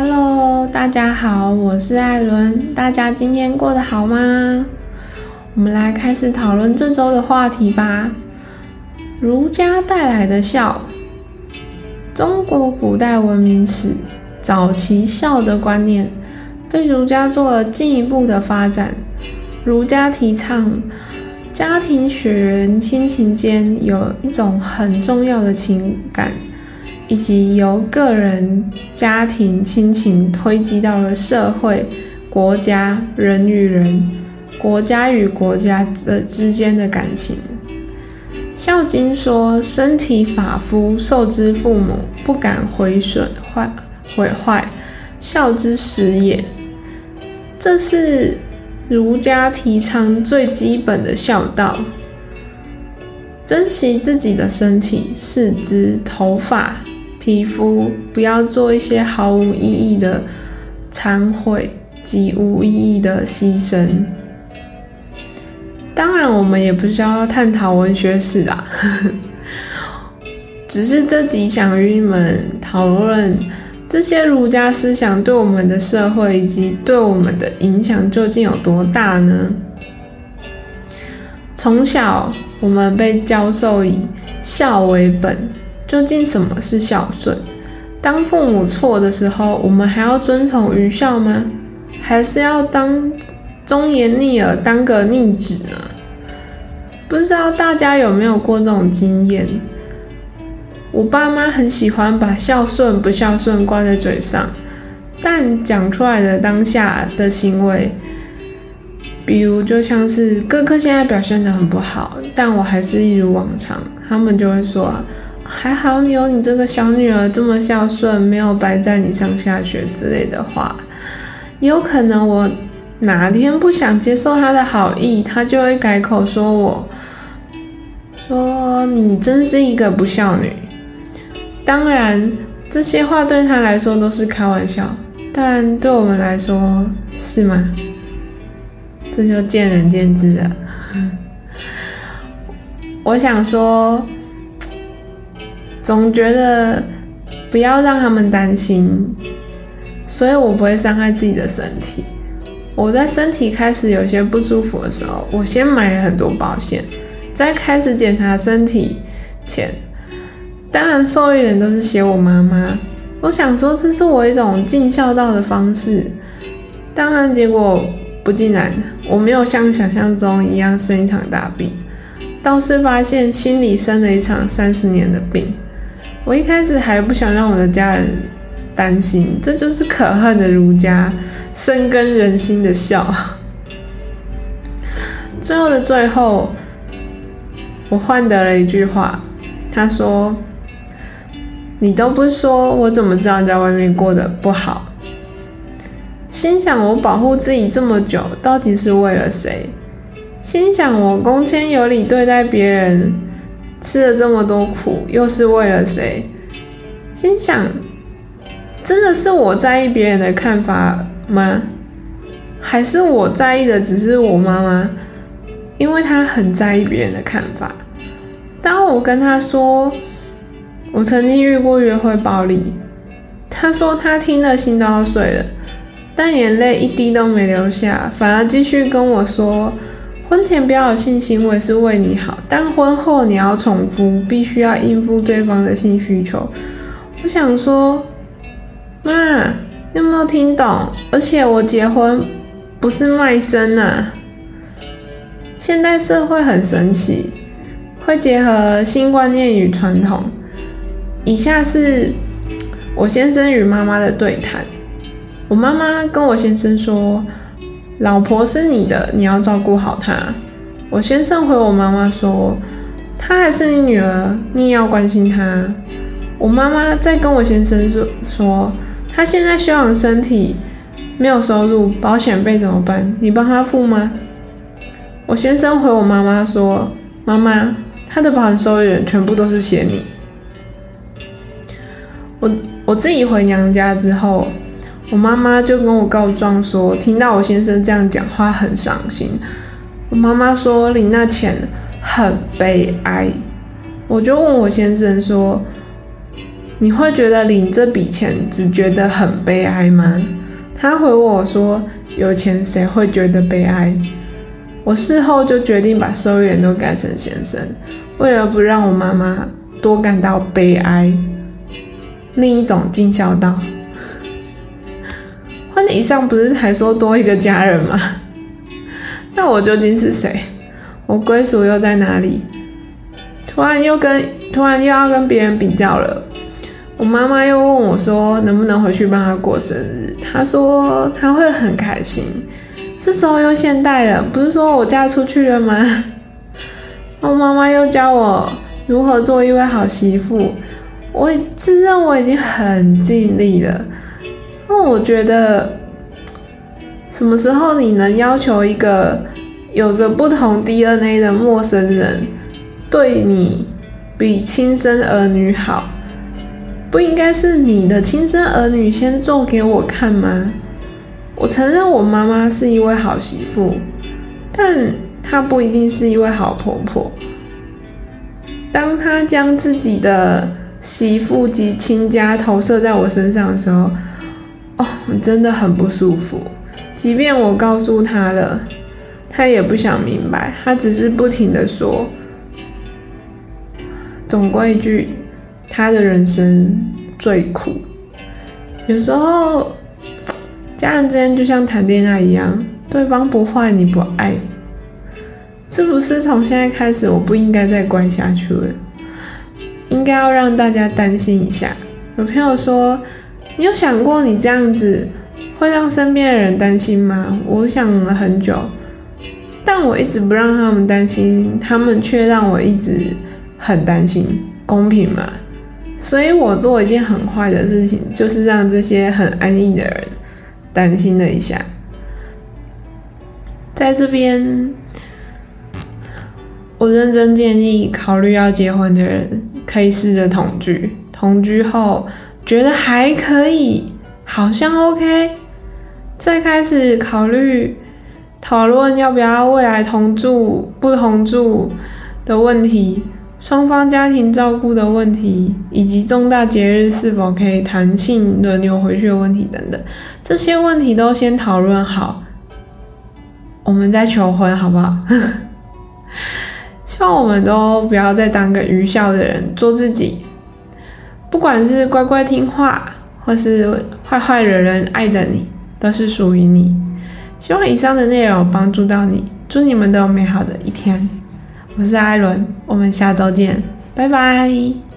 Hello，大家好，我是艾伦。大家今天过得好吗？我们来开始讨论这周的话题吧。儒家带来的孝，中国古代文明史早期孝的观念被儒家做了进一步的发展。儒家提倡家庭血缘亲情间有一种很重要的情感。以及由个人、家庭、亲情推及到了社会、国家、人与人、国家与国家的之间的感情。《孝经》说：“身体发肤，受之父母，不敢毁损坏毁坏，孝之始也。”这是儒家提倡最基本的孝道，珍惜自己的身体、四肢、头发。皮肤不要做一些毫无意义的忏悔及无意义的牺牲。当然，我们也不需要探讨文学史啦，只是这集想与你们讨论这些儒家思想对我们的社会以及对我们的影响究竟有多大呢？从小，我们被教授以孝为本。究竟什么是孝顺？当父母错的时候，我们还要遵从愚孝吗？还是要当忠言逆耳，当个逆子呢？不知道大家有没有过这种经验？我爸妈很喜欢把孝顺不孝顺挂在嘴上，但讲出来的当下的行为，比如就像是哥哥现在表现得很不好，但我还是一如往常，他们就会说。还好你有你这个小女儿这么孝顺，没有白在你上下学之类的话，也有可能我哪天不想接受他的好意，他就会改口说我，说你真是一个不孝女。当然这些话对他来说都是开玩笑，但对我们来说是吗？这就见仁见智了。我想说。总觉得不要让他们担心，所以我不会伤害自己的身体。我在身体开始有些不舒服的时候，我先买了很多保险，在开始检查身体前，当然受益人都是写我妈妈。我想说这是我一种尽孝道的方式，当然结果不尽然，我没有像想象中一样生一场大病，倒是发现心里生了一场三十年的病。我一开始还不想让我的家人担心，这就是可恨的儒家深根人心的孝。最后的最后，我换得了一句话，他说：“你都不说，我怎么知道你在外面过得不好？”心想我保护自己这么久，到底是为了谁？心想我恭谦有礼对待别人。吃了这么多苦，又是为了谁？心想，真的是我在意别人的看法吗？还是我在意的只是我妈妈？因为她很在意别人的看法。当我跟她说我曾经遇过约会暴力，她说她听了心都要碎了，但眼泪一滴都没流下，反而继续跟我说。婚前不要有性行为是为你好，但婚后你要重复，必须要应付对方的性需求。我想说，妈，有没有听懂？而且我结婚不是卖身呐。现代社会很神奇，会结合新观念与传统。以下是我先生与妈妈的对谈。我妈妈跟我先生说。老婆是你的，你要照顾好她。我先生回我妈妈说，她还是你女儿，你也要关心她。我妈妈再跟我先生说说，她现在休养身体，没有收入，保险费怎么办？你帮她付吗？我先生回我妈妈说，妈妈，她的保险受益人全部都是写你。我我自己回娘家之后。我妈妈就跟我告状说，听到我先生这样讲话很伤心。我妈妈说领那钱很悲哀。我就问我先生说，你会觉得领这笔钱只觉得很悲哀吗？他回我说：“有钱谁会觉得悲哀？”我事后就决定把收银员都改成先生，为了不让我妈妈多感到悲哀。另一种尽孝道。以上不是还说多一个家人吗？那我究竟是谁？我归属又在哪里？突然又跟突然又要跟别人比较了。我妈妈又问我说：“能不能回去帮她过生日？”她说她会很开心。这时候又现代了，不是说我嫁出去了吗？我妈妈又教我如何做一位好媳妇。我自认我已经很尽力了。那我觉得，什么时候你能要求一个有着不同 DNA 的陌生人对你比亲生儿女好？不应该是你的亲生儿女先做给我看吗？我承认我妈妈是一位好媳妇，但她不一定是一位好婆婆。当她将自己的媳妇及亲家投射在我身上的时候，哦，我真的很不舒服。即便我告诉他了，他也不想明白，他只是不停的说。总归一句。他的人生最苦，有时候家人之间就像谈恋爱一样，对方不坏你不爱，是不是从现在开始我不应该再关下去了？应该要让大家担心一下。有朋友说，你有想过你这样子会让身边的人担心吗？我想了很久，但我一直不让他们担心，他们却让我一直很担心，公平吗？所以我做一件很坏的事情，就是让这些很安逸的人担心了一下。在这边，我认真建议考虑要结婚的人，可以试着同居。同居后觉得还可以，好像 OK，再开始考虑讨论要不要未来同住、不同住的问题。双方家庭照顾的问题，以及重大节日是否可以弹性轮流回去的问题等等，这些问题都先讨论好，我们再求婚，好不好？希望我们都不要再当个愚孝的人，做自己。不管是乖乖听话，或是坏坏惹人爱的你，都是属于你。希望以上的内容帮助到你，祝你们都有美好的一天。我是艾伦，我们下周见，拜拜。